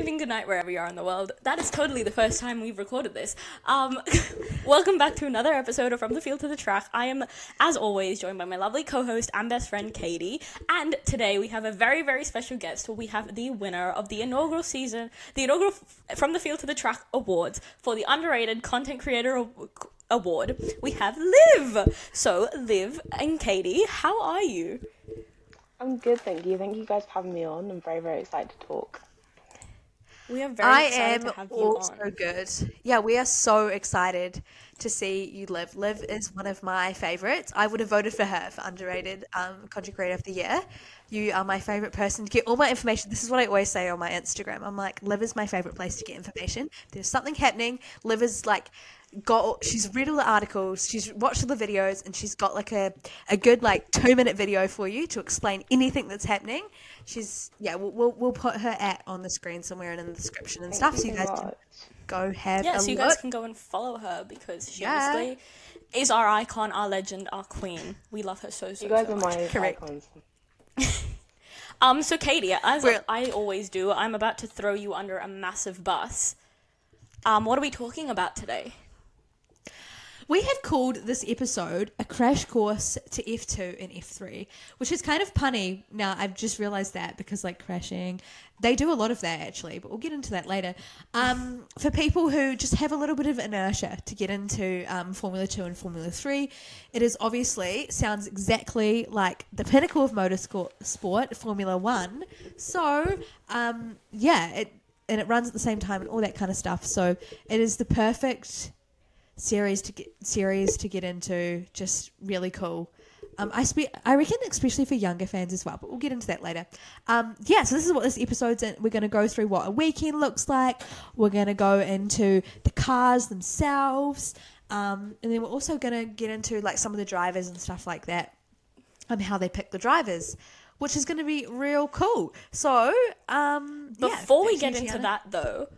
evening, good night, wherever you are in the world. That is totally the first time we've recorded this. Um, welcome back to another episode of From the Field to the Track. I am, as always, joined by my lovely co-host and best friend Caity. And today we have a very, very special guest. We have the winner of the inaugural season, the inaugural From the Field to the Track awards for the underrated content creator Aw- award. We have Liv. So, Liv and Caity, how are you? I'm good, thank you. Thank you guys for having me on. I'm very, very excited to talk. We are very I excited am to have you also on. good. Yeah, we are so excited to see you live. Liv is one of my favorites. I would have voted for her for underrated um, content creator of the year. You are my favorite person to get all my information. This is what I always say on my Instagram. I'm like, Liv is my favorite place to get information. There's something happening. Liv is like got she's read all the articles she's watched all the videos and she's got like a, a good like two minute video for you to explain anything that's happening she's yeah we'll, we'll, we'll put her at on the screen somewhere and in the description and stuff so you so guys can go have Yeah, a so you look guys can go and follow her because she Yeah. honestly is our icon, our legend, our queen. We love her so so. You guys so are much. my Correct. icons. Um, so Caity, as We're- I always do, I'm about to throw you under a massive bus. Um, what are we talking about today? We have called this episode a crash course to F2 and F3, which is kind of punny. Now, I've just realized that because, like, crashing, they do a lot of that actually, but we'll get into that later. Um, for people who just have a little bit of inertia to get into um, Formula 2 and Formula 3, it is obviously sounds exactly like the pinnacle of motorsport, sport, Formula 1. So, um, yeah, it and it runs at the same time and all that kind of stuff. So, it is the perfect series to get series to get into. Just really cool. Um, I spe- I reckon especially for younger fans as well, but we'll get into that later. Um, yeah, so this is what this episode's in. We're going to go through what a weekend looks like. We're going to go into the cars themselves, um, and then we're also going to get into like some of the drivers and stuff like that, and how they pick the drivers, which is going to be real cool. So, um, yeah, Before we get into that, though,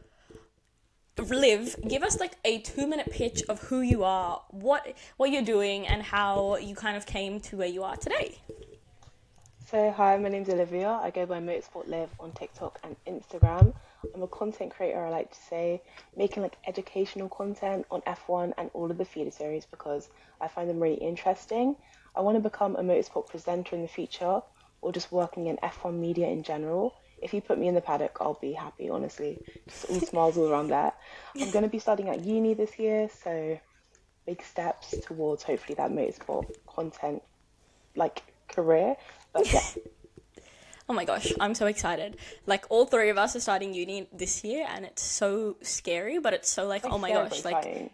Liv, give us like a two-minute pitch of who you are, what what you're doing, and how you kind of came to where you are today. So, hi, my name's Olivia. I go by Motorsport Liv on TikTok and Instagram. I'm a content creator, I like to say, making like educational content on F1 and all of the feeder series because I find them really interesting. I want to become a motorsport presenter in the future or just working in F1 media in general. If you put me in the paddock, I'll be happy, honestly. Just all smiles all around that. I'm going to be studying at uni this year, so big steps towards hopefully that motorsport content like career. But yeah, Oh my gosh, I'm so excited. Like all three of us are starting uni this year and it's so scary, but it's so like, oh my gosh, exciting. like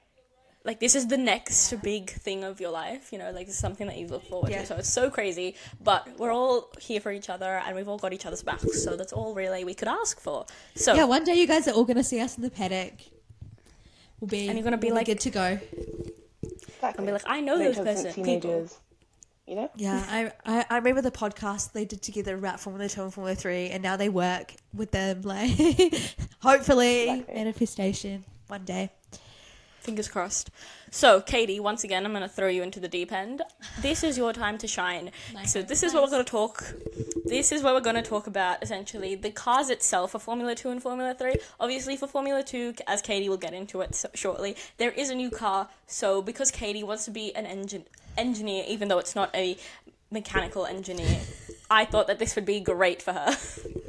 this is the next big thing of your life, you know, like this is something that you look forward Yeah. to. So it's so crazy, but we're all here for each other and we've all got each other's backs. So that's all really we could ask for. So Yeah, one day you guys are all going to see us in the paddock. We'll be And you're gonna be we'll like- good to go. exactly. be like, I know Make those person- teenagers. You know, Yeah, I, I I remember the podcast they did together about Formula Two and Formula Three, and now they work with them. Like, hopefully, Exactly. manifestation one day. Fingers crossed. So, Caity, once again, I'm going to throw you into the deep end. This is your time to shine. Nice. So, this is what we're going to talk. This is what we're going to talk about. Essentially, the cars itself for Formula Two and Formula Three. Obviously, for Formula Two, as Caity will get into it so- shortly, there is a new car. So, because Caity wants to be an engine engineer, even though it's not a mechanical engineer, I thought that this would be great for her.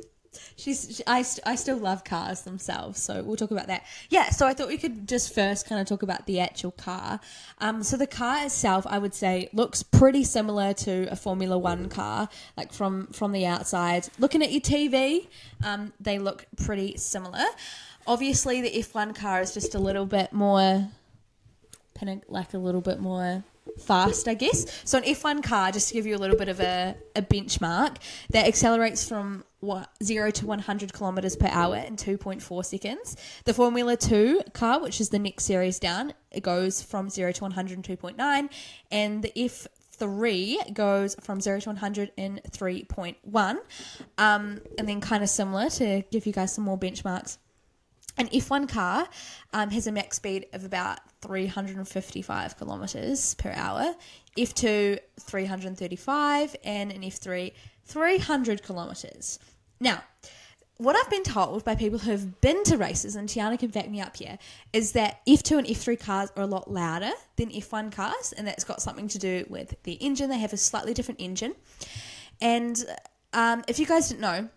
She's she, I st- I still love cars themselves, so we'll talk about that. Yeah, so I thought we could just first kind of talk about the actual car. Um, so the car itself, I would say, looks pretty similar to a Formula One car, like from from the outside. Looking at your TV, um, they look pretty similar. Obviously, the F1 car is just a little bit more like a little bit more fast, I guess. So an F1 car, just to give you a little bit of a, a benchmark, that accelerates from what zero to 100 kilometers per hour in 2.4 seconds. The Formula 2 car, which is the next series down, it goes from zero to 102.9, and the F three goes from zero to 100 in 3.1 um, and then kind of similar to give you guys some more benchmarks. An F1 car um, has a max speed of about 355 kilometers per hour, F2 335, and an F3 300 kilometers. Now, what I've been told by people who have been to races, and Tiana can back me up here, is that F2 and F3 cars are a lot louder than F1 cars, and that's got something to do with the engine. They have a slightly different engine. And um, if you guys didn't know,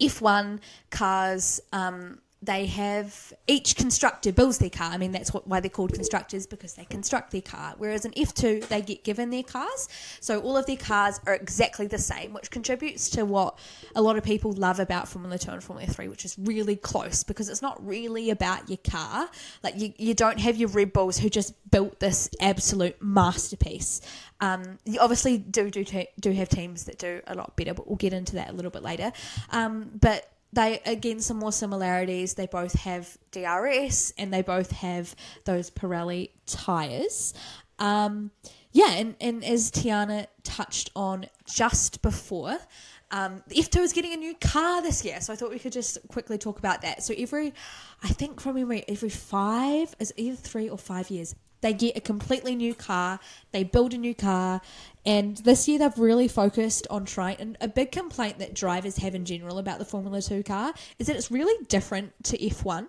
F1 cars, um, they have each constructor builds their car. I mean, that's what, why they're called constructors because they construct their car. Whereas in F2, they get given their cars. So all of their cars are exactly the same, which contributes to what a lot of people love about Formula 2 and Formula 3, which is really close because it's not really about your car. Like, you, you don't have your Red Bulls who just built this absolute masterpiece. Um, you obviously do do do have teams that do a lot better, but we'll get into that a little bit later. Um, but they again some more similarities. They both have DRS and they both have those Pirelli tires. Um, yeah, and, and as Tiana touched on just before, um, F2 is getting a new car this year, so I thought we could just quickly talk about that. So every, I think from memory, every five is either three or five years, they get a completely new car, they build a new car, and this year they've really focused on trying. And a big complaint that drivers have in general about the Formula 2 car is that it's really different to F1.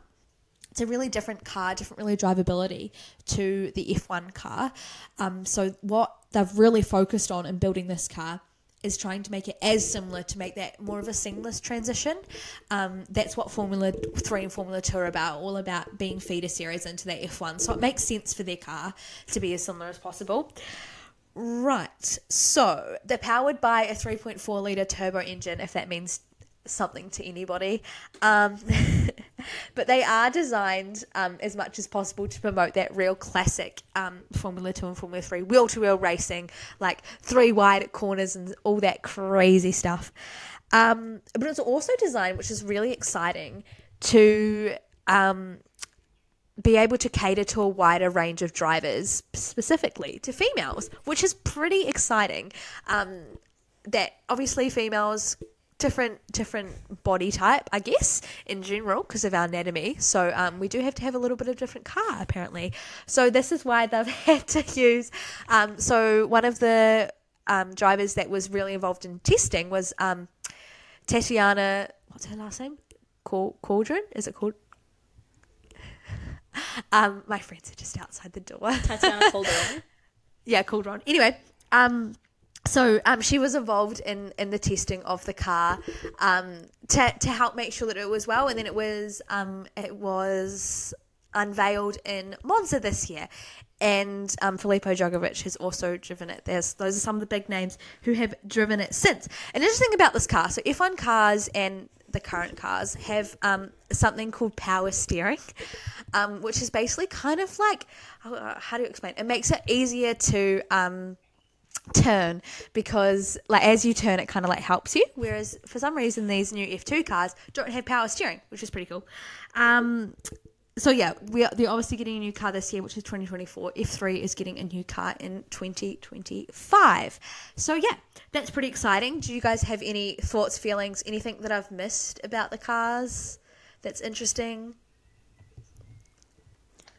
It's a really different car, different really drivability to the F1 car. Um, so what they've really focused on in building this car is trying to make it as similar to make that more of a seamless transition. Um, that's what Formula 3 and Formula 2 are about, all about being feeder series into that F1. So it makes sense for their car to be as similar as possible. Right, so they're powered by a 3.4 litre turbo engine, if that means something to anybody. Um, but they are designed um, as much as possible to promote that real classic um, Formula 2 and Formula 3 wheel to wheel racing, like three wide at corners and all that crazy stuff. Um, but it's also designed, which is really exciting, to um, be able to cater to a wider range of drivers, specifically to females, which is pretty exciting. Um, that obviously females different different body type, I guess, in general because of our anatomy. So um, we do have to have a little bit of different car apparently. So this is why they've had to use. Um, so one of the um, drivers that was really involved in testing was um, Tatiana. What's her last name? Cauldron? Is it called? Um, my friends are just outside the door. Tatiana Calderon. yeah, Cauldron. Anyway, um, so um, she was involved in, in the testing of the car um, to, to help make sure that it was well, and then it was um, it was unveiled in Monza this year. And um, Felipe Drugovich has also driven it. There's those are some of the big names who have driven it since. And interesting about this car, so F1 cars and the current cars have um, something called power steering, um, which is basically kind of like how do you explain? It makes it easier to um, turn because like as you turn it kind of like helps you. Whereas for some reason these new f2 cars don't have power steering which is pretty cool. Um so yeah we are, they're obviously getting a new car this year which is 2024 f3 is getting a new car in 2025 so yeah that's pretty exciting. Do you guys have any thoughts feelings anything that i've missed about the cars that's interesting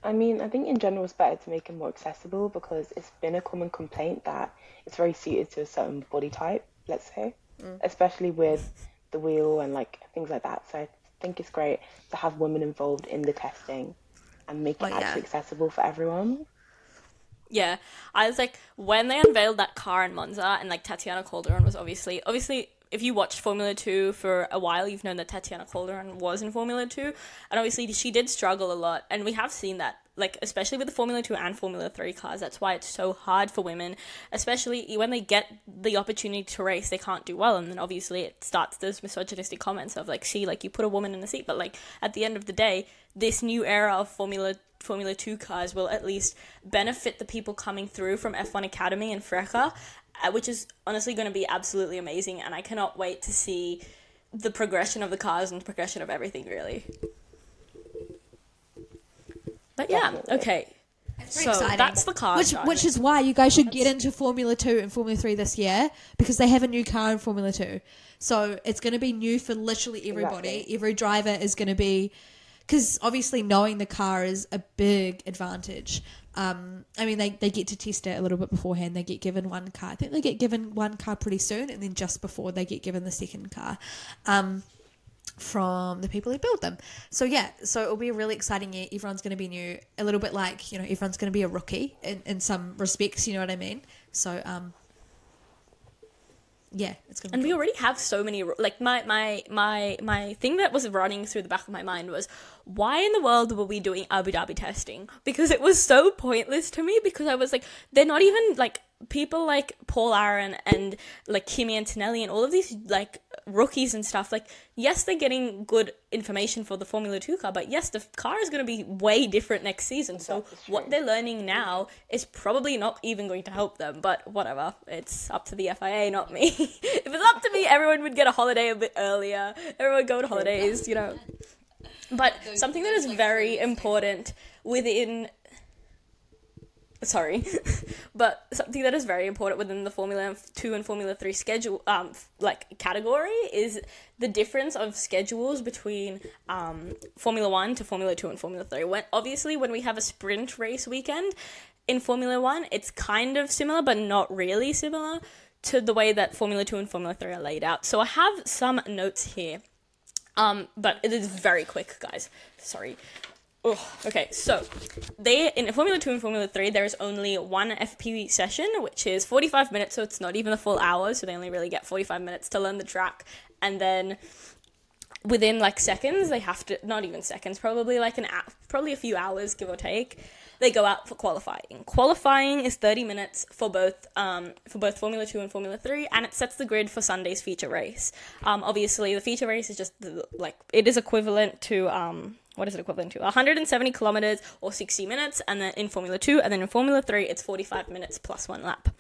I mean, I think in general it's better to make it more accessible because it's been a common complaint that it's very suited to a certain body type, let's say, mm. especially with the wheel and like things like that. So I think it's great to have women involved in the testing and make it actually yeah. accessible for everyone. Yeah, I was like when they unveiled that car in Monza and like Tatiana Calderon was obviously obviously if you watched Formula 2 for a while, you've known that Tatiana Calderon was in Formula 2. And obviously, she did struggle a lot. And we have seen that, like, especially with the Formula 2 and Formula 3 cars. That's why it's so hard for women, especially when they get the opportunity to race, they can't do well. And then obviously, it starts those misogynistic comments of, like, see, like, you put a woman in the seat. But, like, at the end of the day, this new era of Formula Formula 2 cars will at least benefit the people coming through from F1 Academy and FRECA Uh, which is honestly going to be absolutely amazing. And I cannot wait to see the progression of the cars and the progression of everything, really. But yeah, okay. So exciting. that's the car. Which, which is why you guys should get into Formula 2 and Formula 3 this year because they have a new car in Formula 2. So it's going to be new for literally everybody. Exactly. Every driver is going to be. Because obviously, knowing the car is a big advantage. Um, I mean, they, they get to test it a little bit beforehand. They get given one car. I think they get given one car pretty soon, and then just before they get given the second car. Um, from the people who build them. So yeah, so it'll be a really exciting year. Everyone's going to be new, a little bit like you know everyone's going to be a rookie in, in some respects. You know what I mean? So um, yeah, it's to and we already have so many like my my my my thing that was running through the back of my mind was why in the world were we doing Abu Dhabi testing? Because it was so pointless to me because I was like they're not even like people like Paul Aron and like Kimi Antonelli and all of these like rookies and stuff like yes they're getting good information for the Formula 2 car but yes the car is going to be way different next season. So what they're learning now is probably not even going to help them but whatever. It's up to the FIA not me. If it's up to me everyone would get a holiday a bit earlier. Everyone would go on holidays you know. But something that is very important within sorry but something that is very important within the formula 2 and formula 3 schedule um like category is the difference of schedules between um formula 1 to formula 2 and formula 3 when obviously when we have a sprint race weekend in formula 1 it's kind of similar but not really similar to the way that formula 2 and formula 3 are laid out so i have some notes here um, but it is very quick, guys. Sorry. Ugh. Okay, so they in Formula Two and Formula Three, there is only one FP session, which is forty-five minutes, so it's not even a full hour. So they only really get forty-five minutes to learn the track, and then within like seconds, they have to not even seconds, probably like an probably a few hours, give or take. They go out for qualifying. Qualifying is thirty minutes for both um, for both Formula Two and Formula Three, and it sets the grid for Sunday's feature race. Um, obviously, the feature race is just the, like it is equivalent to um, what is it equivalent to? 170 kilometers or 60 minutes, and then in Formula 2, and then in Formula 3, it's 45 minutes plus one lap.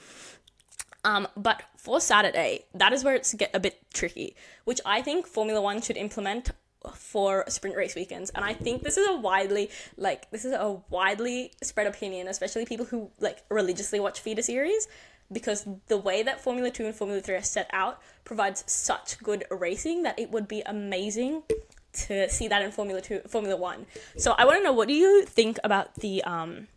Um, but for Saturday, that is where it's get a bit tricky, which I think Formula One should implement for sprint race weekends. And I think this is a widely like this is a widely spread opinion, especially people who like religiously watch feeder series, because the way that Formula Two and Formula Three are set out provides such good racing that it would be amazing to see that in Formula Two, Formula One. So I want to know what do you think about the um.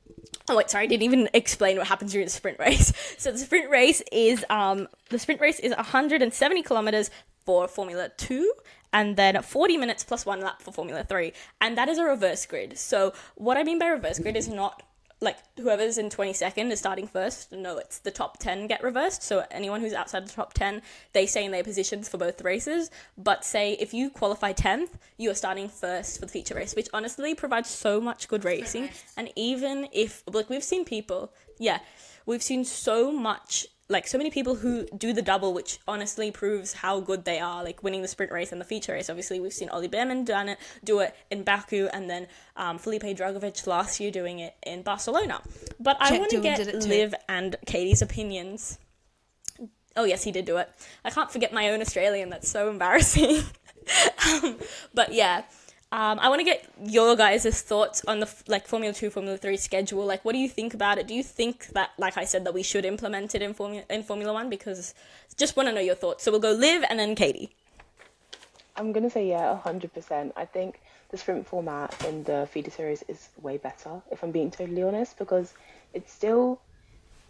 Oh wait, sorry, I didn't even explain what happens during the sprint race. So the sprint race is um the sprint race is 170 kilometers for Formula 2 and then 40 minutes plus one lap for Formula 3. And that is a reverse grid. So what I mean by reverse grid is not like whoever's in 22nd is starting first. No, it's the top 10 get reversed. So anyone who's outside the top 10, they stay in their positions for both races. But say if you qualify 10th, you are starting first for the feature race, which honestly provides so much good racing. And even if like we've seen people, yeah, we've seen so much like so many people who do the double, which honestly proves how good they are, like winning the sprint race and the feature race. Obviously, we've seen Ollie Bearman done it, do it in Baku, and then um, Felipe Drugovich last year doing it in Barcelona. But I want to get did it too. Liv and Caity's opinions. Oh yes, he did do it. I can't forget my own Australian. That's so embarrassing. um, but yeah, um, I want to get your guys' thoughts on the like Formula Two, Formula Three schedule. Like, what do you think about it? Do you think that, like I said, that we should implement it in Formula in Formula One? Because just want to know your thoughts. So we'll go Liv and then Caity. I'm gonna say yeah, hundred percent. I think the sprint format in the feeder series is way better, if I'm being totally honest, because it still,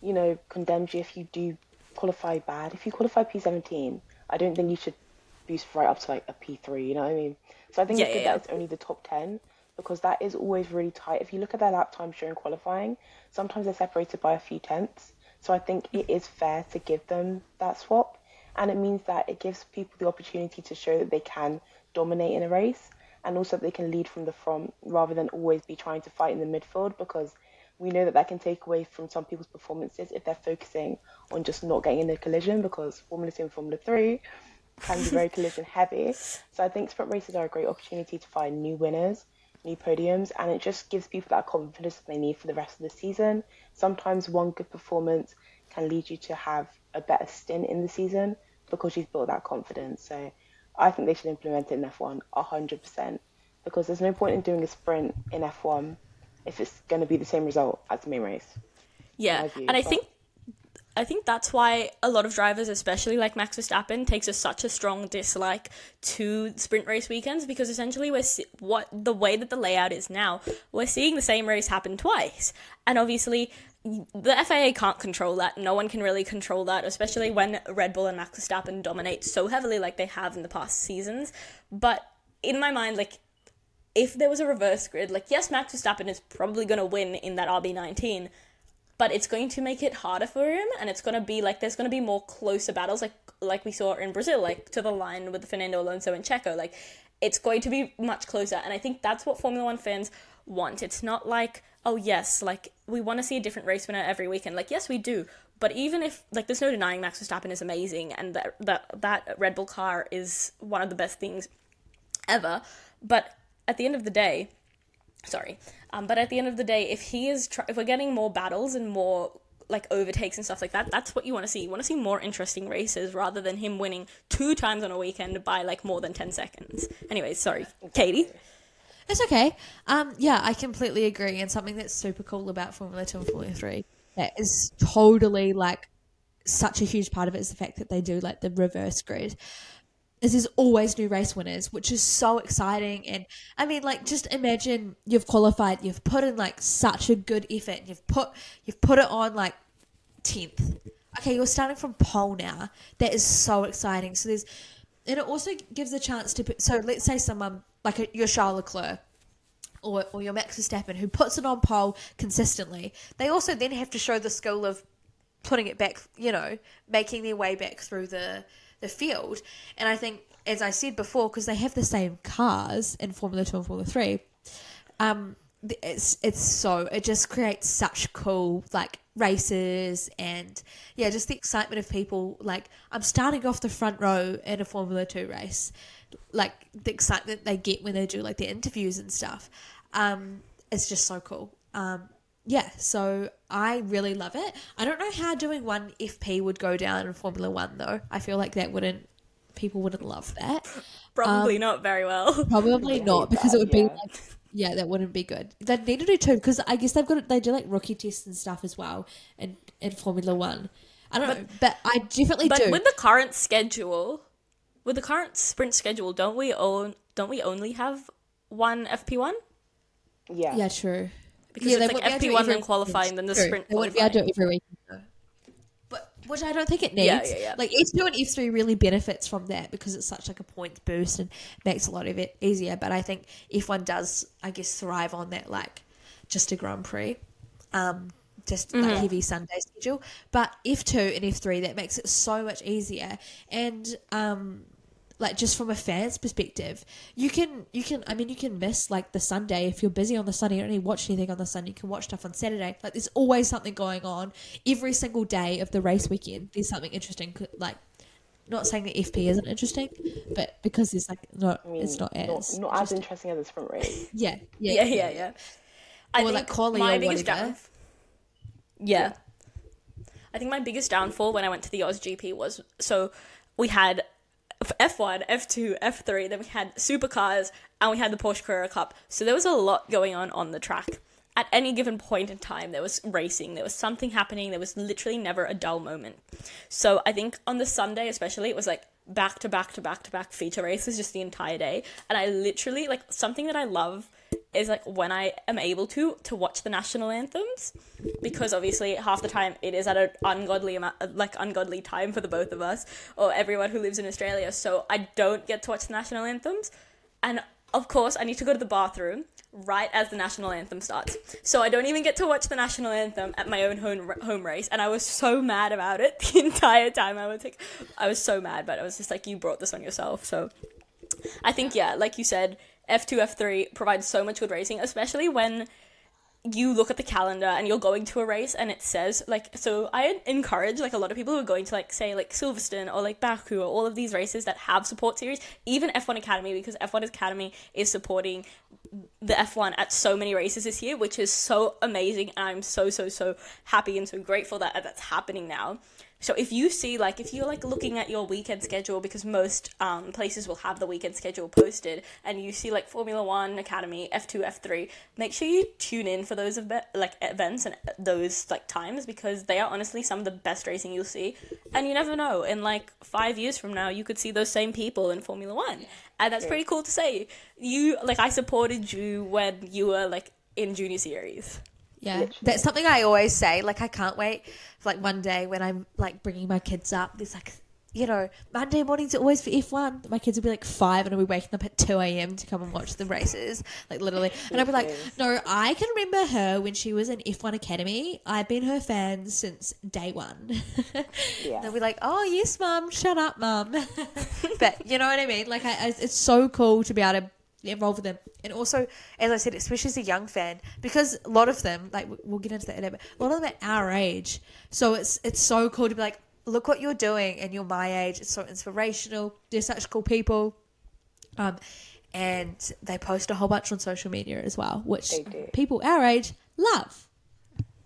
you know, condemns you if you do qualify bad. If you qualify P17, I don't think you should boost right up to like a P3. You know what I mean? So I think Yeah, it's good yeah, that it's only the top ten because that is always really tight. If you look at their lap times during qualifying, sometimes they're separated by a few tenths. So I think it is fair to give them that swap and it means that it gives people the opportunity to show that they can dominate in a race and also that they can lead from the front rather than always be trying to fight in the midfield because we know that that can take away from some people's performances if they're focusing on just not getting in a collision because Formula 2 and Formula 3 can be very collision heavy. So I think sprint races are a great opportunity to find new winners, new podiums, and it just gives people that confidence that they need for the rest of the season. Sometimes one good performance can lead you to have a better stint in the season because you've built that confidence. So I think they should implement it in F1 100% because there's no point in doing a sprint in F1 if it's going to be the same result as the main race. Yeah, view, and I but- think I think that's why a lot of drivers, especially like Max Verstappen, takes a, such a strong dislike to sprint race weekends because essentially we're what the way that the layout is now, we're seeing the same race happen twice, and obviously the FIA can't control that. No one can really control that, especially when Red Bull and Max Verstappen dominate so heavily like they have in the past seasons. But in my mind, like if there was a reverse grid, like yes, Max Verstappen is probably gonna win in that RB nineteen, but it's going to make it harder for him, and it's gonna be like there's gonna be more closer battles, like like we saw in Brazil, like to the line with Fernando Alonso and Checo, like it's going to be much closer, and I think that's what Formula One fans want. It's not like oh yes, like we want to see a different race winner every weekend. Like yes, we do, but even if like there's no denying Max Verstappen is amazing, and that that that Red Bull car is one of the best things ever, but at the end of the day, sorry, um, but at the end of the day, if he is, tr- if we're getting more battles and more like overtakes and stuff like that, that's what you want to see. You want to see more interesting races rather than him winning two times on a weekend by like more than ten seconds. Anyways, sorry, Caity. It's okay. Um, yeah, I completely agree. And something that's super cool about Formula Two and Formula Three that is totally like such a huge part of it is the fact that they do like the reverse grid. Is there's always new race winners, which is so exciting. And I mean, like, just imagine you've qualified, you've put in like such a good effort, you've put you've put it on like tenth. Okay, you're starting from pole now. That is so exciting. So there's, and it also gives a chance to. So let's say someone like a, your Charles Leclerc or, or your Max Verstappen who puts it on pole consistently. They also then have to show the skill of putting it back, you know, making their way back through the the field. And I think, as I said before, because they have the same cars in Formula Two and Formula Three, um, it's it's so it just creates such cool like races and yeah, just the excitement of people. Like I'm starting off the front row in a Formula Two race, like the excitement they get when they do like their interviews and stuff. Um, it's just so cool. Um, yeah, so I really love it. I don't know how doing one FP would go down in Formula One though. I feel like that wouldn't people wouldn't love that. Probably um, not very well. Probably not because it would be yeah. like yeah, that wouldn't be good. They need to do two because I guess they've got they do like rookie tests and stuff as well in in Formula One. I don't know, but I definitely But do. with the current schedule, with the current sprint schedule, don't we own? Don't we only have one FP one? Yeah. yeah, true. Because yeah, they it's like wouldn't be able to do FP one every then qualifying, weekend. then the True. sprint They wouldn't be able to do it every weekend. But which I don't think it needs. Yeah, yeah, yeah. Like F two and F three really benefits from that because it's such like a points boost and makes a lot of it easier. But I think F one does, I guess, thrive on that like just a Grand Prix. Um, just Mm-hmm. like heavy Sunday schedule, but F two and F three that makes it so much easier, and um, like just from a fan's perspective, you can you can I mean you can miss like the Sunday if you're busy on the Sunday. You don't need to watch anything on the Sunday. You can watch stuff on Saturday. Like there's always something going on every single day of the race weekend. There's something interesting. Like not saying that FP isn't interesting, but because there's like not I mean, it's not as not, as interesting as the sprint race. yeah yeah Yeah, yeah, yeah. I Or, think like, quali my biggest down. Yeah. I think my biggest downfall when I went to the Oz GP was so we had F1, F2, F3, then we had supercars, and we had the Porsche Carrera Cup. So there was a lot going on on the track. At any given point in time, there was racing, there was something happening, there was literally never a dull moment. So I think on the Sunday, especially, it was like back to back to back to back feature races just the entire day. And I literally, like, something that I love is like when I am able to to watch the national anthems because obviously half the time it is at an ungodly amount like ungodly time for the both of us or everyone who lives in Australia. So I don't get to watch the national anthems. And of course I need to go to the bathroom right as the national anthem starts. So I don't even get to watch the national anthem at my own home home race. And I was so mad about it the entire time. I was like I was so mad but I was just like you brought this on yourself. So I think yeah, like you said, F2, F3 provides so much good racing, especially when you look at the calendar and you're going to a race and it says like so I encourage like a lot of people who are going to like say like Silverstone or like Baku or all of these races that have support series, even F1 Academy because F1 Academy is supporting the F1 at so many races this year, which is so amazing and I'm so so so happy and so grateful that that's happening now. So if you see like if you're like looking at your weekend schedule because most um, places will have the weekend schedule posted and you see like Formula 1 Academy, F2, F3, make sure you tune in for those event, like events and those like times because they are honestly some of the best racing you'll see. And you never know, in like 5 years from now you could see those same people in Formula 1. And that's pretty cool to say. You like I supported you when you were like in junior series. Yeah, Literally. That's something I always say. Like, I can't wait for like one day when I'm like bringing my kids up. There's like you know, Monday mornings are always for F1. My kids will be like five and I'll be waking up at 2 a.m. to come and watch the races, like literally. And I'll be like, no, I can remember her when she was in F1 Academy. I've been her fan since day one. Yeah. They'll be like, oh, yes, mum, shut up, mum. but you know what I mean? Like, I, I, it's so cool to be able to involved with them. And also, as I said, especially as a young fan, because a lot of them, like we'll get into that in a bit, a lot of them are our age. So it's it's so cool to be like, look what you're doing, and you're my age. It's so inspirational. They're such cool people. Um, and they post a whole bunch on social media as well, which people our age love,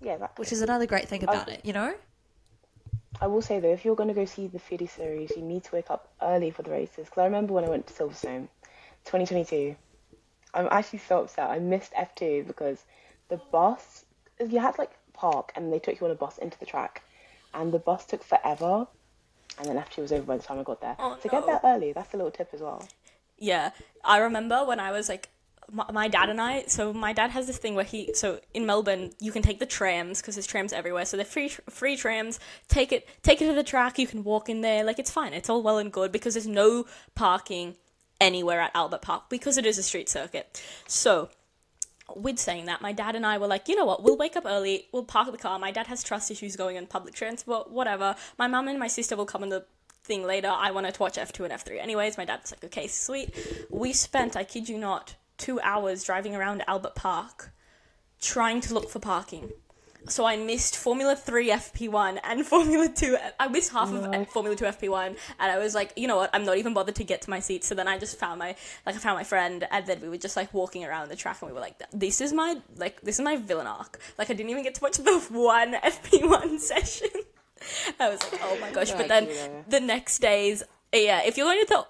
Yeah, which is another great thing about it. You know? I will say though, if you're going to go see the feeder series, you need to wake up early for the races. Because I remember when I went to Silverstone, 2022, I'm actually so upset. I missed F2 because the bus, you had to like park and they took you on a bus into the track, and the bus took forever, and then F2 was over by the time I got there. Oh, so get there early. That's a little tip as well. Yeah, I remember when I was like, my, my dad and I. So my dad has this thing where he. So in Melbourne, you can take the trams because there's trams everywhere. So they're free free trams. Take it take it to the track. You can walk in there. Like it's fine. It's all well and good because there's no parking anywhere at Albert Park because it is a street circuit. So with saying that, my dad and I were like, you know what, we'll wake up early, we'll park the car. My dad has trust issues going on public transport, whatever. My mum and my sister will come in the thing later. I wanted to watch F2 and F3. Anyways, my dad was like, okay, sweet. We spent, I kid you not, two hours driving around Albert Park trying to look for parking. So I missed Formula 3 FP1 and Formula 2. I missed half of Formula 2 FP1 and I was like, you know what? I'm not even bothered to get to my seat. So then I just found my like I found my friend and then we were just like walking around the track and we were like this is my like this is my villain arc. Like I didn't even get to watch the one FP1 session. I was like, "Oh my gosh." But then the next days yeah, if you're going to tell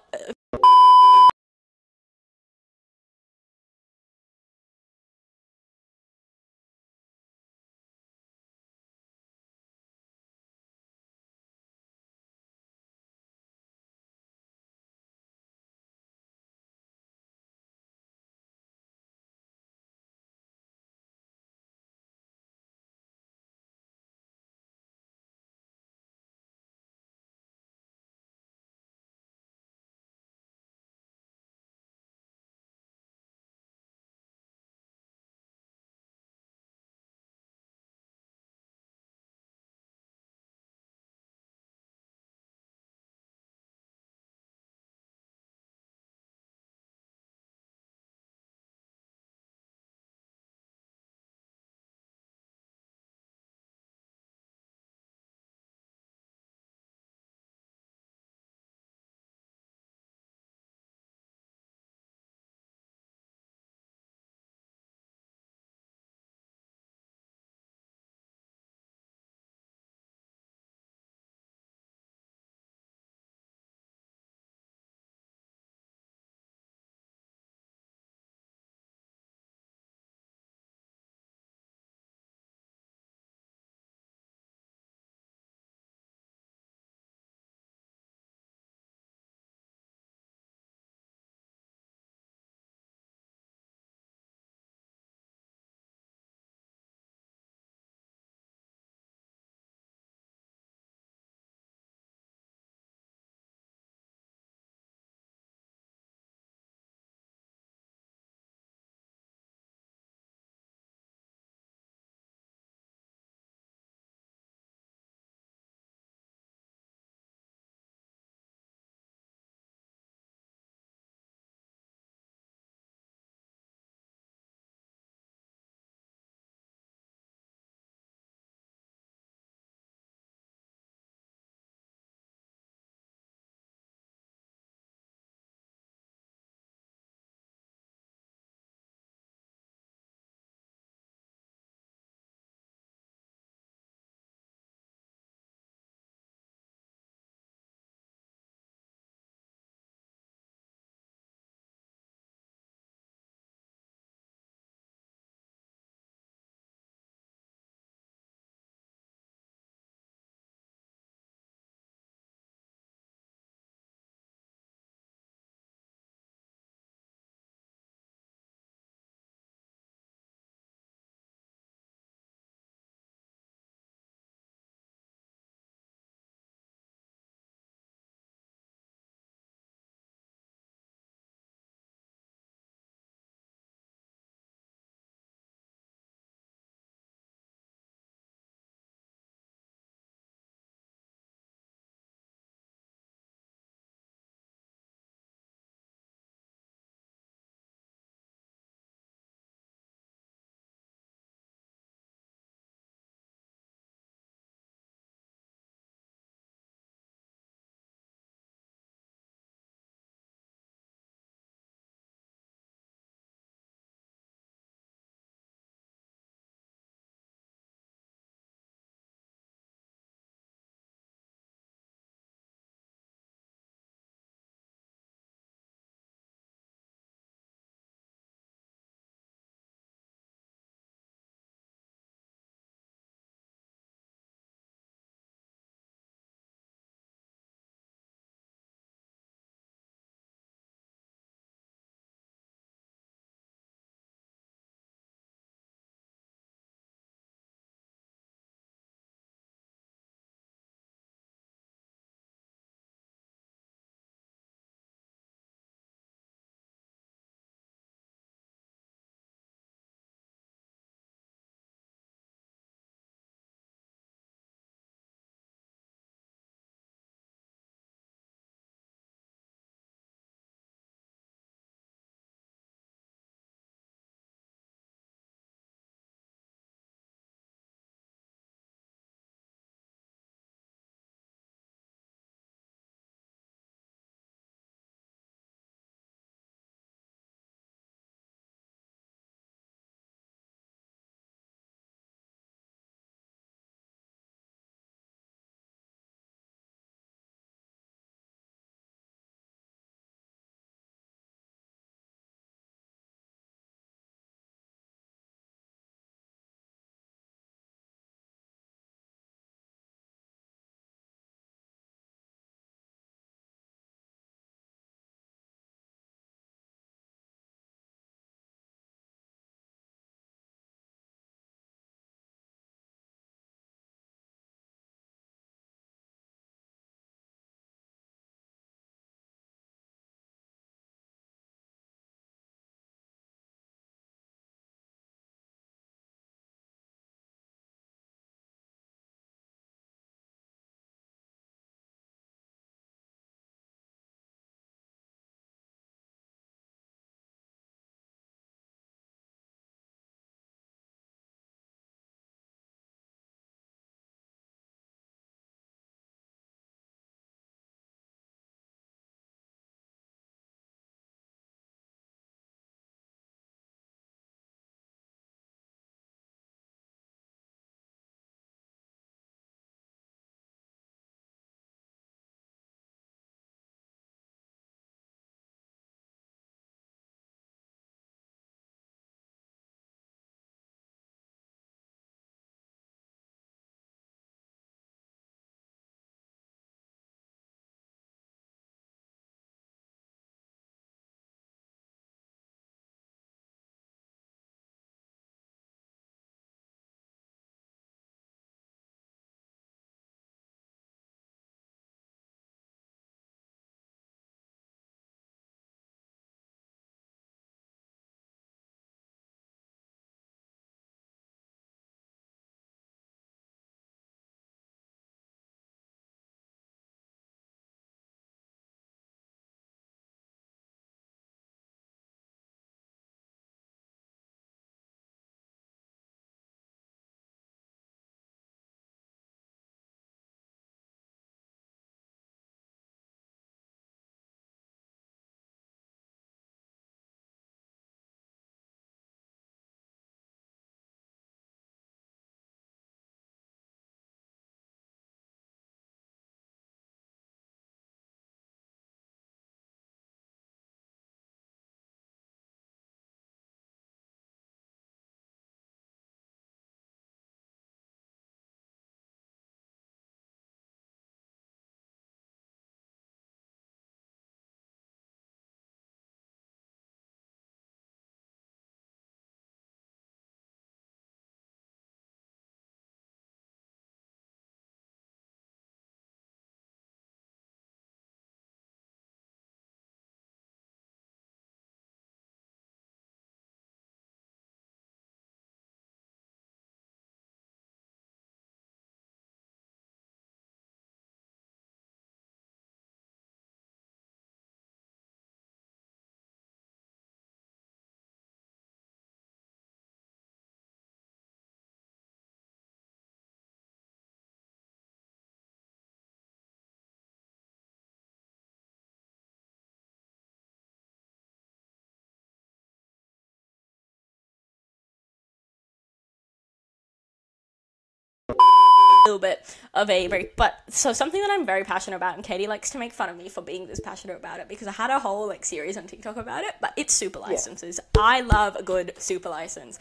little bit of a very but so something that I'm very passionate about and Caity likes to make fun of me for being this passionate about it because I had a whole like series on TikTok about it but it's super licenses. I love a good super license.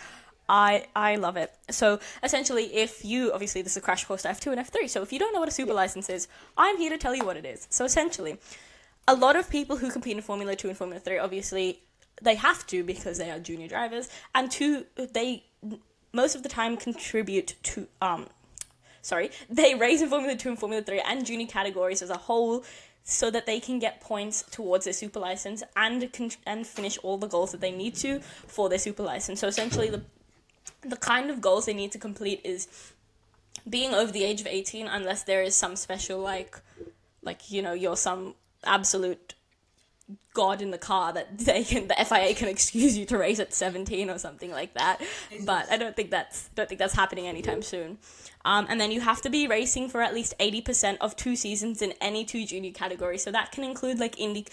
I I love it. So essentially if you obviously this is a crash course to F2 and F3 so if you don't know what a super license is I'm here to tell you what it is. So essentially a lot of people who compete in Formula 2 and Formula 3 obviously they have to because they are junior drivers and two they most of the time contribute to um sorry they race in formula 2 and formula 3 and junior categories as a whole so that they can get points towards their super license and con- and finish all the goals that they need to for their super license. So essentially the the kind of goals they need to complete is being over the age of 18 unless there is some special like like you know you're some absolute god in the car that they can the FIA can excuse you to race at 17 or something like that. But I don't think that's don't think that's happening anytime soon. Um, and then you have to be racing for at least 80% of two seasons in any two junior categories. So that can include like Indy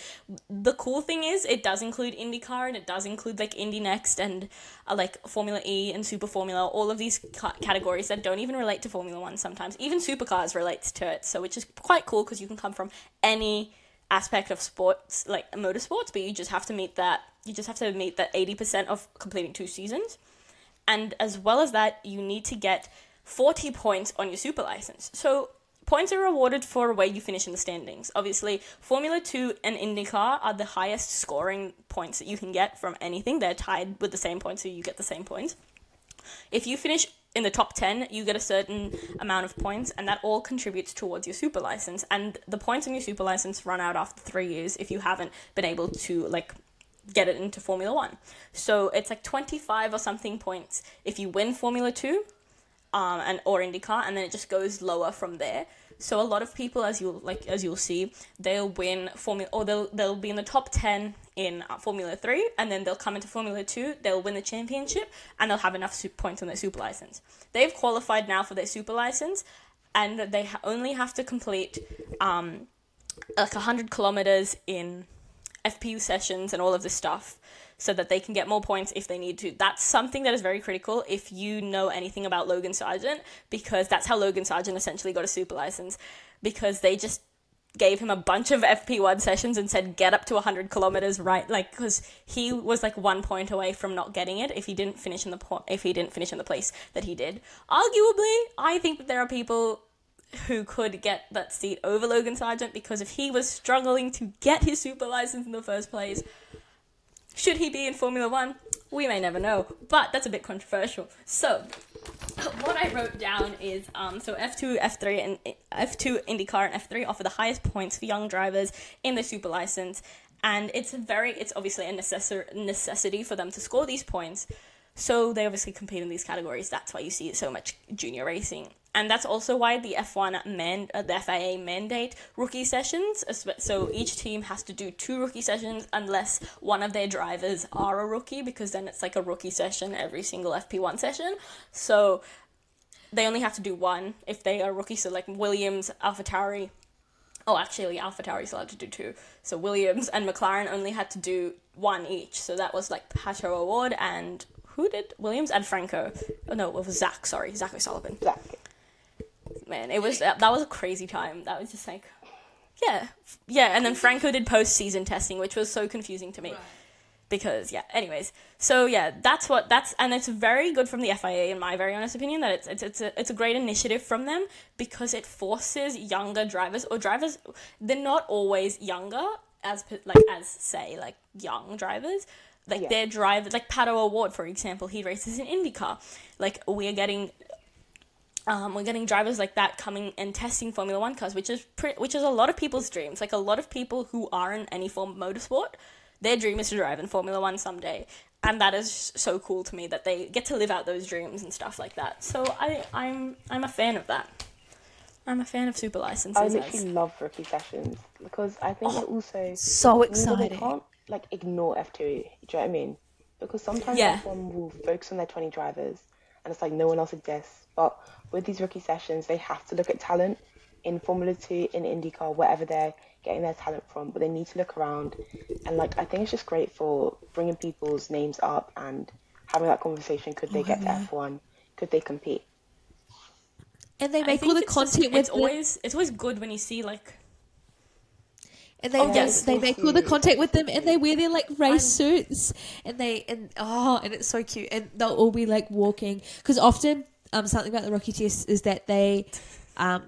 the cool thing is it does include IndyCar and it does include like Indy NXT and uh, like Formula E and Super Formula all of these ca- categories that don't even relate to Formula 1 sometimes. Even Supercars relates to it. So which is quite cool because you can come from any aspect of sports like motorsports but you just have to meet that you just have to meet that 80% of completing two seasons. And as well as that you need to get 40 points on your super license. So points are rewarded for where you finish in the standings. Obviously formula 2 and indycar are the highest scoring points that you can get from anything. They're tied with the same points so you get the same points if you finish in the top 10, you get a certain amount of points, and that all contributes towards your super license. And the points on your super license run out after three years if you haven't been able to, like, get it into Formula One. So it's like 25 or something points if you win Formula Two um, and or IndyCar, and then it just goes lower from there. So a lot of people, as you'll like, as you'll see, they'll win Formula, or they'll they'll be in the top ten in uh, Formula Three, and then they'll come into Formula Two. They'll win the championship, and they'll have enough points on their super license. They've qualified now for their super license, and they only have to complete um, like hundred kilometers in FP1 sessions and all of this stuff so that they can get more points if they need to. That's something that is very critical if you know anything about Logan Sargent, because that's how Logan Sargent essentially got a super license, because they just gave him a bunch of FP1 sessions and said, get up to 100 kilometers, right? Like, because he was like one point away from not getting it if he didn't finish in the if he didn't finish in the place that he did. Arguably, I think that there are people who could get that seat over Logan Sargent because if he was struggling to get his super license in the first place, should he be in Formula One? We may never know, but that's a bit controversial. So, what I wrote down is um, so F2, F3, and F2 IndyCar and F3 offer the highest points for young drivers in the super license, and it's very it's obviously a necessity for them to score these points. So they obviously compete in these categories. That's why you see so much junior racing and that's also why the F1 man uh, the FIA mandate rookie sessions. So each team has to do two rookie sessions unless one of their drivers are a rookie, because then it's like a rookie session every single FP1 session. So they only have to do one if they are rookie. So like Williams, AlphaTauri. Oh, actually, AlphaTauri is allowed to do two. So Williams and McLaren only had to do one each. So that was like Pato O'Ward and who did Williams and Franco? Oh no, it was Zach. Sorry, Zach O'Sullivan. Zach. Man, it was that was a crazy time. That was just like, yeah, yeah. And then Franco did post season testing, which was so confusing to me. Right. Because yeah, anyways, so yeah, that's what that's and it's very good from the FIA in my very honest opinion that it's it's it's a, it's a great initiative from them because it forces younger drivers or drivers they're not always younger as like as say like young drivers like yeah. their drivers like Pato O'Ward, for example he races in IndyCar like we are getting um, we're getting drivers like that coming and testing Formula One cars, which is pre- which is a lot of people's dreams. Like a lot of people who are in any form of motorsport, their dream is to drive in Formula One someday, and that is so cool to me that they get to live out those dreams and stuff like that. So I I'm I'm a fan of that. I'm a fan of super licenses. I literally love rookie sessions because I think oh, also so exciting. They can't like ignore F two. Do you know what I mean? Because sometimes yeah. F1 will focus on their twenty drivers, and it's like no one else exists. But with these rookie sessions, they have to look at talent in Formula 2, in IndyCar, wherever they're getting their talent from, but they need to look around. And like, I think it's just great for bringing people's names up and having that conversation. Could they get to F1? Could they compete? and they make all the it's just- content with it's them, always it's always good when you see like and they Oh, yes. they make all the contact with them, and they wear their like race suits, and they and oh, and it's so cute, and they'll all be like walking. Because often um something about the Rocky test is that they um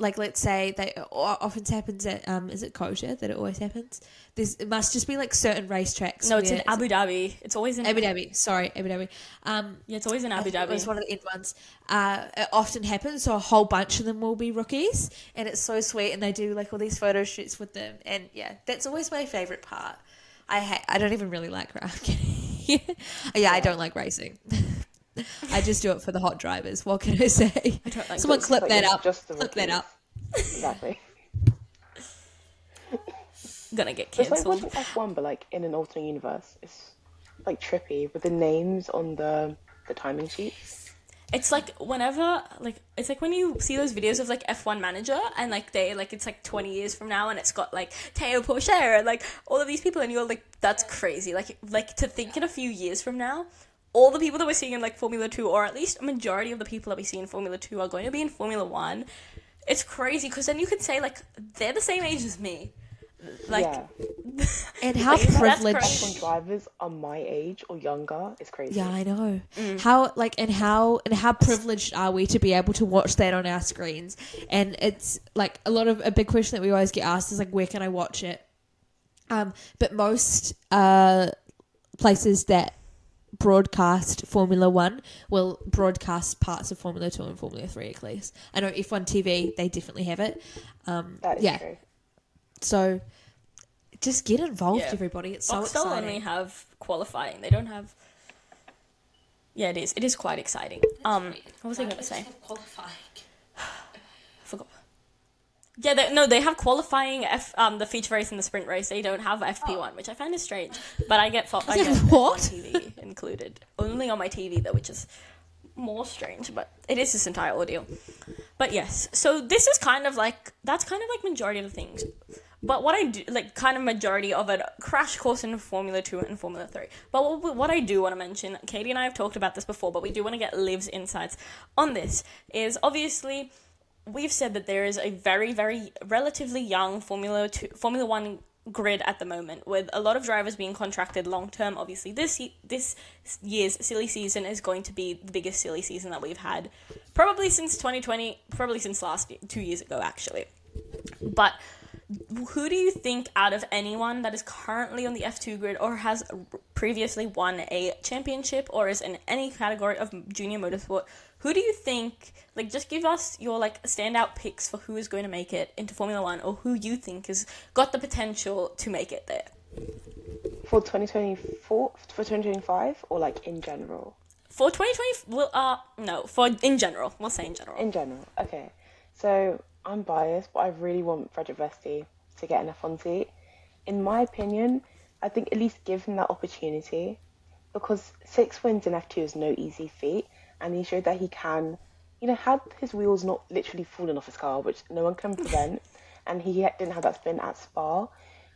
like let's say they often happens at um is it kosher that it always happens there's it must just be like certain racetracks no, it's in Abu Dhabi. It's always in Abu Dhabi sorry Abu Dhabi um Yeah, it's always in Abu think It was Dhabi. one of the end ones. Uh, it often happens, so a whole bunch of them will be rookies, and it's so sweet. And they do like all these photo shoots with them, and yeah, that's always my favorite part. I ha- I don't even really like racing. yeah, I don't like racing. I just do it for the hot drivers. What can I say? I like Someone clip that up. just the Clip that up. Exactly. Gonna get It's like cancelled. watching F1, but like in an alternate universe. It's like trippy with the names on the the timing sheets. It's like whenever like it's like when you see those videos of like F1 manager and like they like it's like 20 years from now and it's got like Teo Pourchaire and like all of these people and you're like that's crazy like like to think in a few years from now all the people that we're seeing in like Formula 2 or at least a majority of the people that we see in Formula 2 are going to be in Formula 1 it's crazy because then you could say like they're the same age as me like yeah, And how Like, privileged. crazy. F1 drivers are my age or younger. It's crazy. Yeah, I know. Mm. How like and how and how privileged are we to be able to watch that on our screens? And it's like a lot of a big question that we always get asked is like where can I watch it? Um, but most uh places that broadcast Formula One will broadcast parts of Formula Two and Formula Three at least. I know F1 TV they definitely have it. Um, That is yeah, true. so just get involved, Yeah. everybody. It's so Foxtel exciting. only have qualifying. They don't have. Yeah, it is. It is quite exciting. Um, what was I going to say? Forgot. Yeah, they, no, they have qualifying F um the feature race and the sprint race. They don't have FP one, which I find is strange. But I get fo- I get it F1 what? TV included only on my TV though, which is more strange. But it is this entire audio. But yes, so this is kind of like that's kind of like majority of the things. But what I do, like, kind of majority of it, crash course in Formula Two and Formula Three. But what, what I do want to mention, Caity and I have talked about this before, but we do want to get Liv's insights on this. Is obviously we've said that there is a very, very relatively young Formula Two, Formula One grid at the moment, with a lot of drivers being contracted long term. Obviously, this this year's silly season is going to be the biggest silly season that we've had, probably since 2020, probably since last year, two years ago, actually. But who do you think out of anyone that is currently on the F2 grid or has previously won a championship or is in any category of junior motorsport, who do you think like just give us your like standout picks for who is going to make it into Formula 1 or who you think has got the potential to make it there? For 2024, for 2025, or like in general? For 2020 well uh no, for in general. We'll say in general. In general, okay. So I'm biased, but I really want Frederik Vesti to get an F1 seat. In my opinion, I think at least give him that opportunity because six wins in F2 is no easy feat, and he showed that he can. You know, had his wheels not literally fallen off his car, which no one can prevent, and he didn't have that spin at Spa,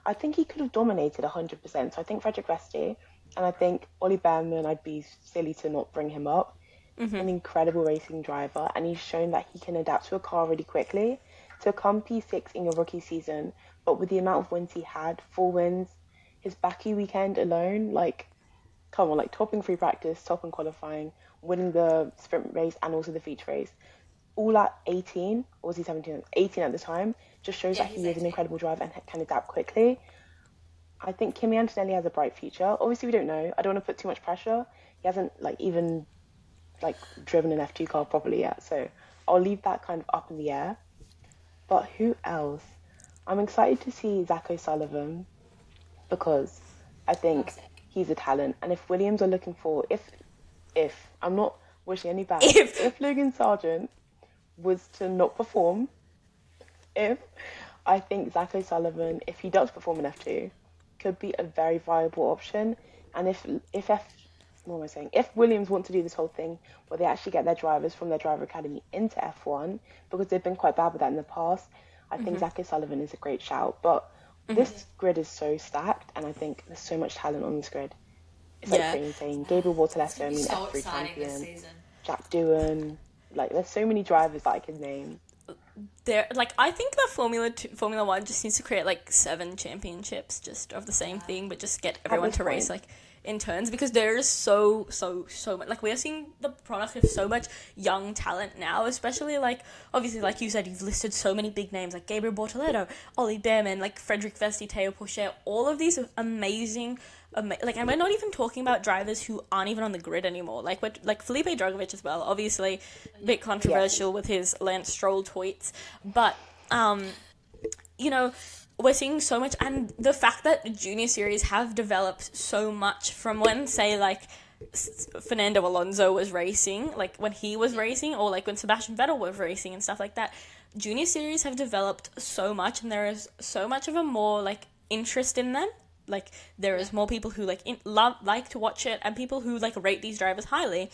I think he could have dominated 100%. So I think Frederik Vesti, and I think Ollie Bearman, I'd be silly to not bring him up mm-hmm. an incredible racing driver, and he's shown that he can adapt to a car really quickly. To come P6 in your rookie season, but with the amount of wins he had, four wins, his Baku weekend alone, like, come on, like topping free practice, top topping qualifying, winning the sprint race and also the feature race, all at 18, or was he 17? 18 at the time, just shows that he is an incredible driver and can adapt quickly. I think Kimi Antonelli has a bright future. Obviously, we don't know. I don't want to put too much pressure. He hasn't like even like driven an F2 car properly yet, so I'll leave that kind of up in the air. But who else? I'm excited to see Zach O'Sullivan because I think he's a talent. And if Williams are looking for, if if I'm not wishing any bad, If. if Logan Sargent was to not perform, if I think Zach O'Sullivan, if he does perform in F2, could be a very viable option. And if if F what am I saying? If Williams want to do this whole thing where they actually get their drivers from their driver academy into F1, because they've been quite bad with that in the past, I think mm-hmm. Zach O'Sullivan is a great shout. But mm-hmm. this grid is so stacked, and I think there's so much talent on this grid. It's Yeah. like Green saying Gabriel Bortoleto, I mean F3 champion, Jack Doohan, Like, there's so many drivers that I could name. there like I think the Formula Two, Formula One just needs to create like seven championships just of the same thing, but just get everyone this to race point. like in turns because there is so so so much like we're seeing the product of so much young talent now, especially like obviously like you said you've listed so many big names like Gabriel Bortoleto, Ollie Bearman, like Frederik Vesti, Teo Pourchaire, all of these amazing. Ama- like and we're not even talking about drivers who aren't even on the grid anymore. Like what like Felipe Drugovich as well. Obviously, a bit controversial with his Lance Stroll tweets, but um, you know, we're seeing so much, and the fact that junior series have developed so much from when, say, like Fernando Alonso was racing, like when he was racing, or like when Sebastian Vettel was racing and stuff like that. Junior series have developed so much, and there is so much of a more like interest in them. Like there is more people who like in, love like to watch it, and people who like rate these drivers highly.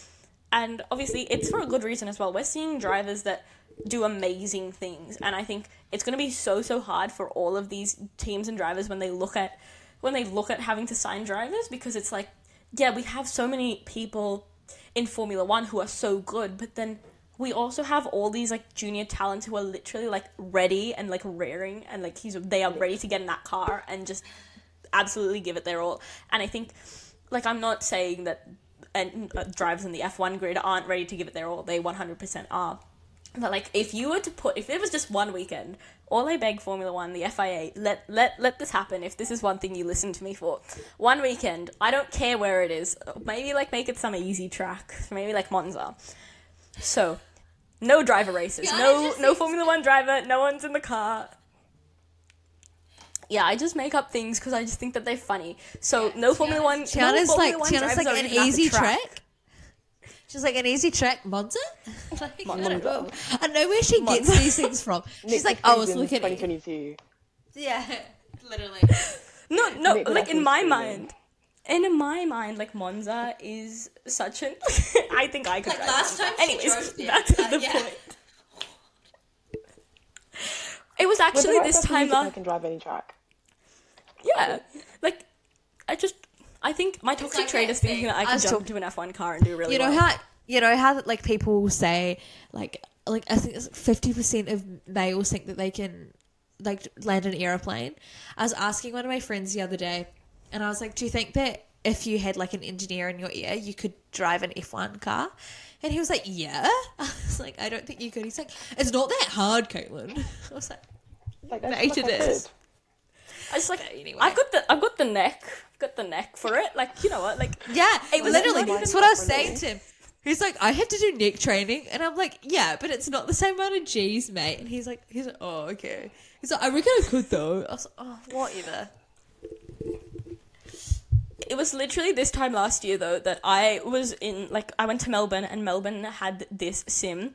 And obviously, it's for a good reason as well. We're seeing drivers that do amazing things, and I think it's going to be so so hard for all of these teams and drivers when they look at when they look at having to sign drivers because it's like, yeah, we have so many people in Formula One who are so good, but then we also have all these like junior talents who are literally like ready and like raring and like he's they are ready to get in that car and just absolutely give it their all. And I think, like, I'm not saying that and uh, drivers in the F1 grid aren't ready to give it their all. They 100% are. But like, if you were to put, if it was just one weekend, all I beg Formula One, the FIA, let let let this happen. If this is one thing you listen to me for, one weekend, I don't care where it is. Maybe like make it some easy track, maybe like Monza. So, no driver races, Yeah, no no Formula One driver, no one's in the car. Yeah, I just make up things because I just think that they're funny. So no Formula One. no Tiana's Formula like One Tiana's drivers like are an even at the easy track. She's like an easy track, Monza. like, I, don't know. I know where she gets Monza. these things from. She's like, oh, I was looking at 2022. yeah, literally. No, no, Nick like in my screaming. mind. In my mind, like Monza is such an. I think I could Like, drive. last Monza. time she Anyways, drove there, back uh, the yeah. point. It was actually this time means that I can drive any track. Yeah, like I just I think my toxic like trait is thinking that I I can was jump talk- into an F one car and do really You know well. how you know how like people say like like I think it's fifty percent of males think that they can like land an aeroplane. I was asking one of my friends the other day, and I was like, "Do you think that if you had like an engineer in your ear, you could drive an F one car?" And he was like, "Yeah." I was like, "I don't think you could." He's like, "It's not that hard, Caitlin." I was like, Like, I Mate, feel it like is. Could. I just like Anyway. I've got the I've got the neck, I've got the neck for it. Like you know what, like Yeah, It was literally. not even That's what I was saying to him. He's like, I have to do neck training, and I'm like, yeah, but it's not the same amount of G's, mate. And he's like, he's like, oh, okay. He's like, I reckon I could though. I was like, oh, whatever. it was literally this time last year though that I was in like I went to Melbourne and Melbourne had this sim.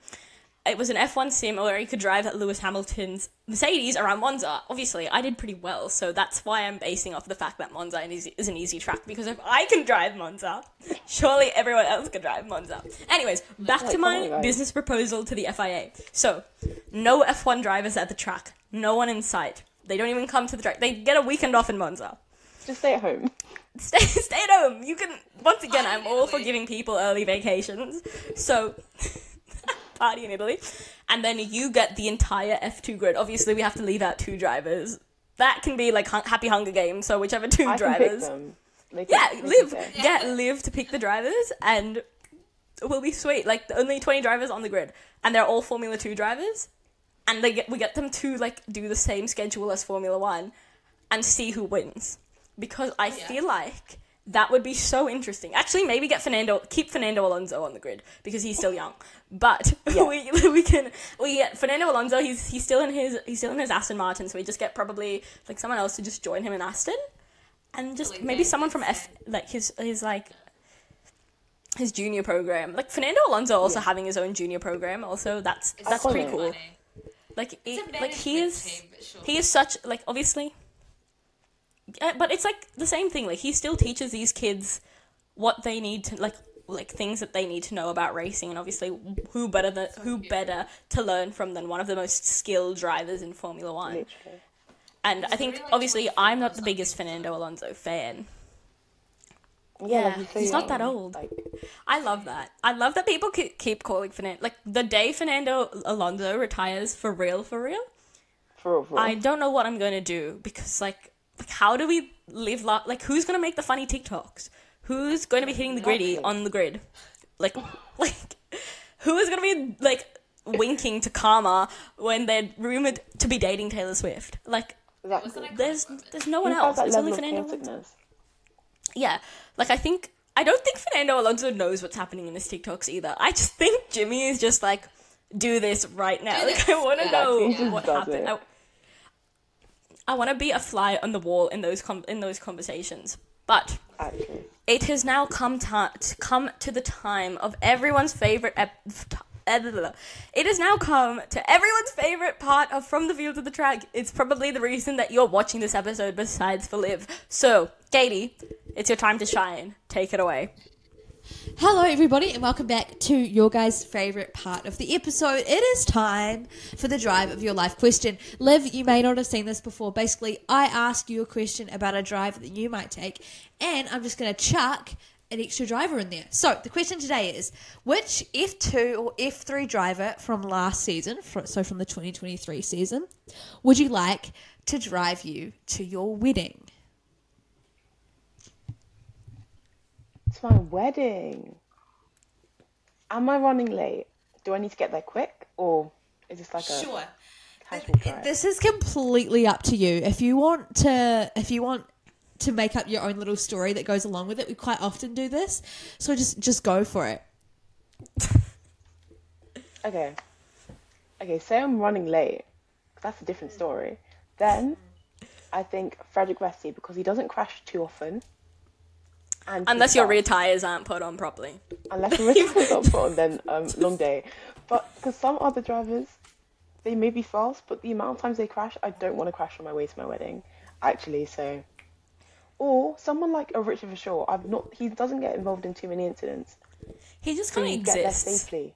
It was an F1 sim where you could drive Lewis Hamilton's Mercedes around Monza. Obviously, I did pretty well, so that's why I'm basing off the fact that Monza is, an easy track. Because if I can drive Monza, surely everyone else can drive Monza. Anyways, back to my business proposal to the FIA. So, no F1 drivers at the track. No one in sight. They don't even come to the track. They get a weekend off in Monza Just stay at home. stay stay at home. You can once again. I'm all for giving people early vacations. So party in Italy, and then you get the entire F2 grid. Obviously, we have to leave out two drivers. That can be like hun- Happy Hunger Games. So whichever two I can pick drivers. them. They Yeah, they can live. pick. Get live to pick the drivers, and we'll be sweet. Like only twenty drivers on the grid, and they're all Formula Two drivers, and they get we get them to like do the same schedule as Formula One, and see who wins. Because I feel like that would be so interesting. Actually, maybe get Fernando, keep Fernando Alonso on the grid because he's still young. But we, we can we get Fernando Alonso. He's he's still in his he's still in his Aston Martin, so we just get probably like someone else to just join him in Aston and just maybe someone from F like his his like his junior program. Like Fernando Alonso also having his own junior program. Also, that's that's pretty cool. Like it, like he is he is such like obviously. Yeah, but it's like the same thing. Like he still teaches these kids what they need to like like things that they need to know about racing and obviously who better than who better to learn from than one of the most skilled drivers in Formula 1. Literally. And I think obviously I'm not the biggest Fernando Alonso fan. Yeah, like, he's not that old. Like, I love that. I love that people keep calling Fernando. Like the day Fernando Alonso retires for real, for real. for real, for real. I don't know what I'm going to do because like, like how do we live? Lo- like who's going to make the funny TikToks? Who's going to be hitting the gritty Exactly. on the grid? Like, like who is going to be like winking to Karma when they're rumored to be dating Taylor Swift? Like, exactly. there's there's no one Who has else. It's only Fernando. Alonso. Yeah, like I think I don't think Fernando Alonso knows what's happening in his TikToks either. I just think Jimmy is just like, do this right now. Like I want to know Exactly, he just what happened. I, I want to be a fly on the wall in those com- in those conversations. But it has now come to come to the time of everyone's favorite. Ep- eh, it has now come to everyone's favorite part of From the Field to the Track. It's probably the reason that you're watching this episode, besides for Liv. So, Caity, it's your time to shine. Take it away. Hello, everybody, and welcome back to your guys' favorite part of the episode. It is time for the drive of your life question. Liv, you may not have seen this before. Basically, I ask you a question about a drive that you might take, and I'm just going to chuck an extra driver in there. So, the question today is which F2 or F3 driver from last season, so from the 2023 season, would you like to drive you to your wedding? It's my wedding. Am I running late? Do I need to get there quick, or is this like a sure? This is completely up to you. If you want to, if you want to make up your own little story that goes along with it, we quite often do this. So just just go for it. Okay. Okay, say I'm running late. That's a different story. Then I think Frederik Vesti because he doesn't crash too often. And Unless your rear tires aren't put on properly. Unless the risk was not put on, then um, long day. But because some other drivers, they may be fast, but the amount of times they crash, I don't want to crash on my way to my wedding. Actually, so. Or someone like a Richard Verschoor, I've not. He doesn't get involved in too many incidents. He just So kind of you get there safely.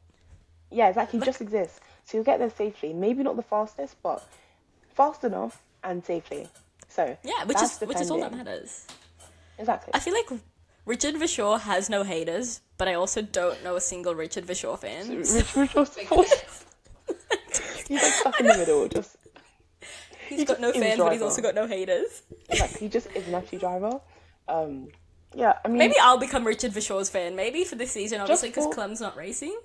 Yeah, exactly. He just exists. So you'll get there safely. Maybe not the fastest, but fast enough and safely. So Yeah, which is which is all that matters. Exactly. I feel like Richard Verschoor has no haters, but I also don't know a single Richard Verschoor fan. Richard Verschoor's. He's like stuck in the middle. Just He's got no is a fans, but he's also got no haters. like he just is an FT driver. Um, yeah, I mean, Maybe I'll become Richard Verschoor's fan. Maybe for this season, obviously because for- Clem's not racing.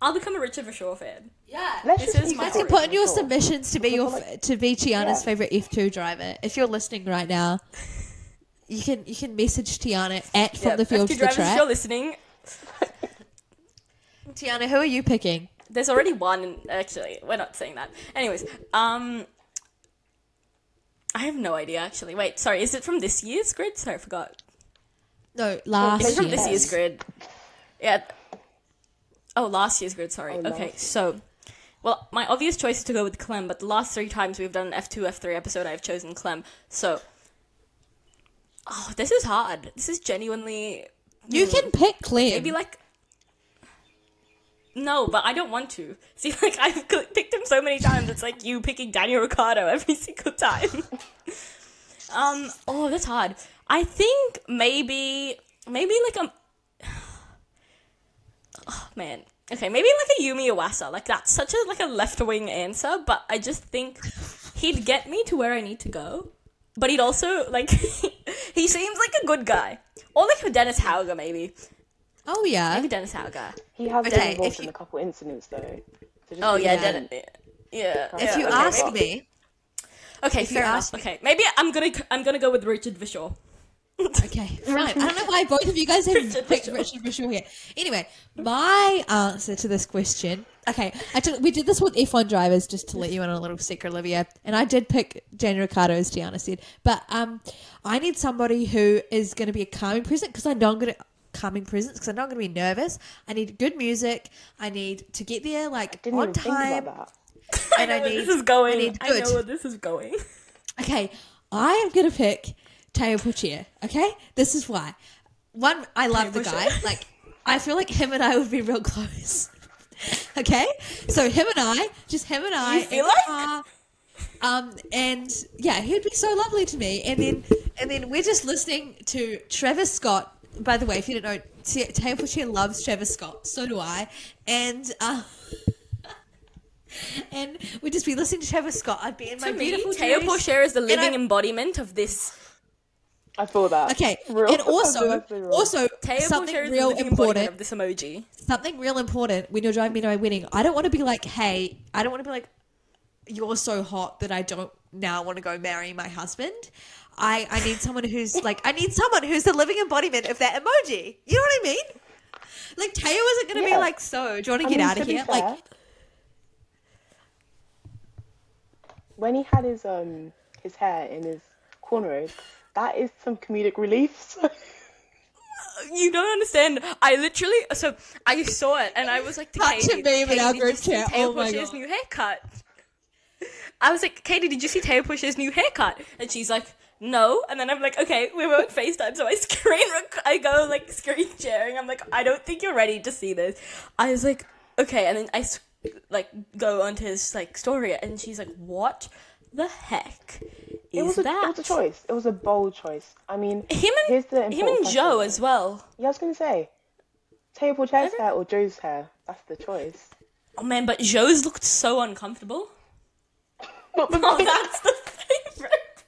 I'll become a Richard Verschoor fan. Yeah. let's this is keep my it story. Put in your submissions to be your Because I f- to be Tiana's Yeah. favorite F two driver. If you're listening right now, you can you can message Tiana at from Yeah, the field FT to the drivers, if track. you're listening, Tiana, who are you picking? there's already one. Actually, we're not saying that. Anyways, um, I have no idea. Actually, wait, sorry, is it from this year's grid? Sorry, I forgot. No, last It's from this year's grid. Yeah. Oh, last year's grid. Sorry. Oh, okay, so, well, my obvious choice is to go with Clem, but the last three times we've done an F two, F three episode, I've chosen Clem. So, oh, this is hard. This is genuinely You can pick Clem. maybe like. No, but I don't want to. See, like I've picked him so many times. It's like you picking Daniel Ricciardo every single time. um. Oh, that's hard. I think maybe, maybe like a. Oh man. Okay, maybe like a Ayumu Iwasa. Like that's such a like a left wing answer, but I just think he'd get me to where I need to go. But he'd also like he seems like a good guy. Or like a Dennis Hauger maybe. oh yeah. Maybe Dennis Hauger. He has Okay, been involved if in a couple incidents though. So just Oh be yeah, patient. Dennis. Yeah. If yeah, you okay, ask maybe- me, Okay, if you fair enough. ask me- Okay, maybe I'm gonna I'm gonna go with Richard Verschoor. Okay, fine. I don't know why both of you guys have Richard picked Verschoor. Richard Verschoor here. Anyway, my answer to this question. Okay, I took, we did this with F1 drivers just to let you in on a little secret, Olivia. And I did pick Daniel Ricciardo, as Tiana said. But um, I need somebody who is going to be a calming presence because I know I'm going to calming presence because I'm not going to be nervous. I need good music. I need to get there like Didn't on even think time. about I And know I where need- this is going. I I, know where this is going. Okay, I am gonna pick Teo Pourchaire. Okay, this is why. One, I love the Puccia. guy. Like, I feel like him and I would be real close. okay, so him and I, just him and I, You feel like? car, um, and yeah, he'd be so lovely to me. And then, and then we're just listening to Travis Scott by the way, if you don't know, T- Teo Pourchaire loves Travis Scott. So do I. And uh, and we'd just be listening to Travis Scott. I'd be in my To me, beautiful Teo dress. Pourchaire is the living embodiment of this. I feel that. Okay, Real- and also, also Teo something Pourchaire real important. of this emoji. Something real important when you're driving me to my wedding. I don't want to be like, hey, I don't want to be like, you're so hot that I don't now want to go marry my husband. I, I need someone who's like, I need someone who's the living embodiment of that emoji. You know what I mean? Like Teo wasn't going to Yeah. be like, so do you want to I get mean, out of here? fair, Like, when he had his um his hair in his cornrows, that is some comedic relief. So You don't understand. I literally so I saw it and I was like to Such a Caity, meme in Caity, did you see chat. Teo Oh my new haircut? I was like, Caity, did you see Teo Pourchaire's new haircut? And she's like, no. And then I'm like, okay, we were on FaceTime, so I screen rec- I go like screen sharing. I'm like, I don't think you're ready to see this. I was like, okay, and then I like go onto his like story, and she's like, what the heck it was a, that? it was a choice. It was a bold choice. I mean, Him here's the and him and Joe as well. Yeah, I was gonna say, Table Chair's hair or Joe's hair. That's the choice. Oh man, but Joe's looked so uncomfortable. Oh, that's the favorite.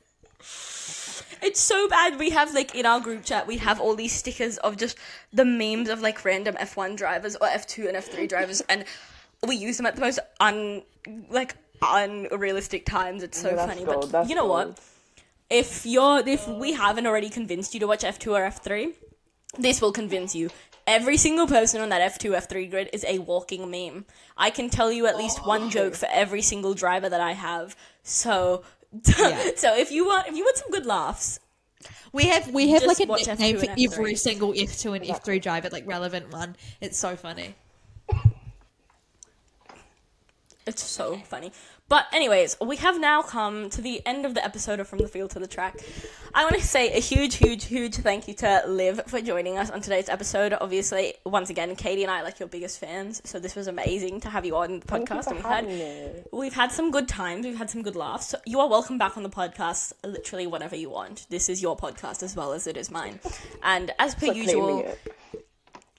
It's so bad. We have like in our group chat, we have all these stickers of just the memes of like random F1 drivers or F2 and F3 drivers, and we use them at the most un like unrealistic times. It's so Yeah, funny. gold, But that's you know gold. what? If you're if we haven't already convinced you to watch F2 or F3, this will convince you. Every single person on that F2, F3 grid is a walking meme. I can tell you at least oh, one joke for every single driver that I have. So, so if you want, if you want some good laughs, we have we have like a watch nickname F2 for every single F2 and F3 driver, like relevant one. It's so funny. It's so funny. But anyways, we have now come to the end of the episode of From the Field to the Track. I want to say a huge, huge, huge thank you to Liv for joining us on today's episode. Obviously, once again, Caity and I are like your biggest fans, so this was amazing to have you on the podcast. and we've had me. We've had some good times. We've had some good laughs. So you are welcome back on the podcast literally whenever you want. This is your podcast as well as it is mine. And as per Stop usual,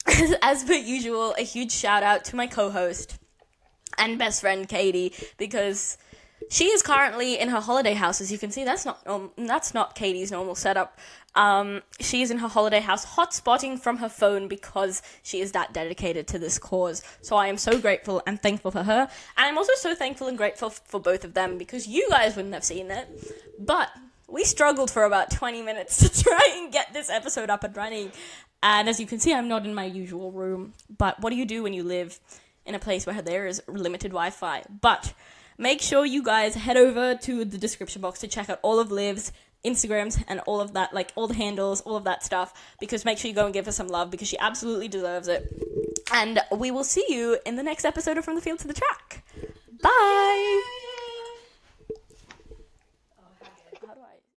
as per usual, a huge shout out to my co-host and best friend Caity because she is currently in her holiday house. As you can see, that's not um, that's not Caity's normal setup. Um, she is in her holiday house, hotspotting from her phone because she is that dedicated to this cause. So I am so grateful and thankful for her, and I'm also so thankful and grateful f- for both of them because you guys wouldn't have seen it, but we struggled for about 20 minutes to try and get this episode up and running. And as you can see, I'm not in my usual room. But what do you do when you live in a place where there is limited Wi Fi? But make sure you guys head over to the description box to check out all of Liv's Instagrams and all of that, like all the handles, all of that stuff, because make sure you go and give her some love because she absolutely deserves it. And we will see you in the next episode of From the Field to the Track. Bye!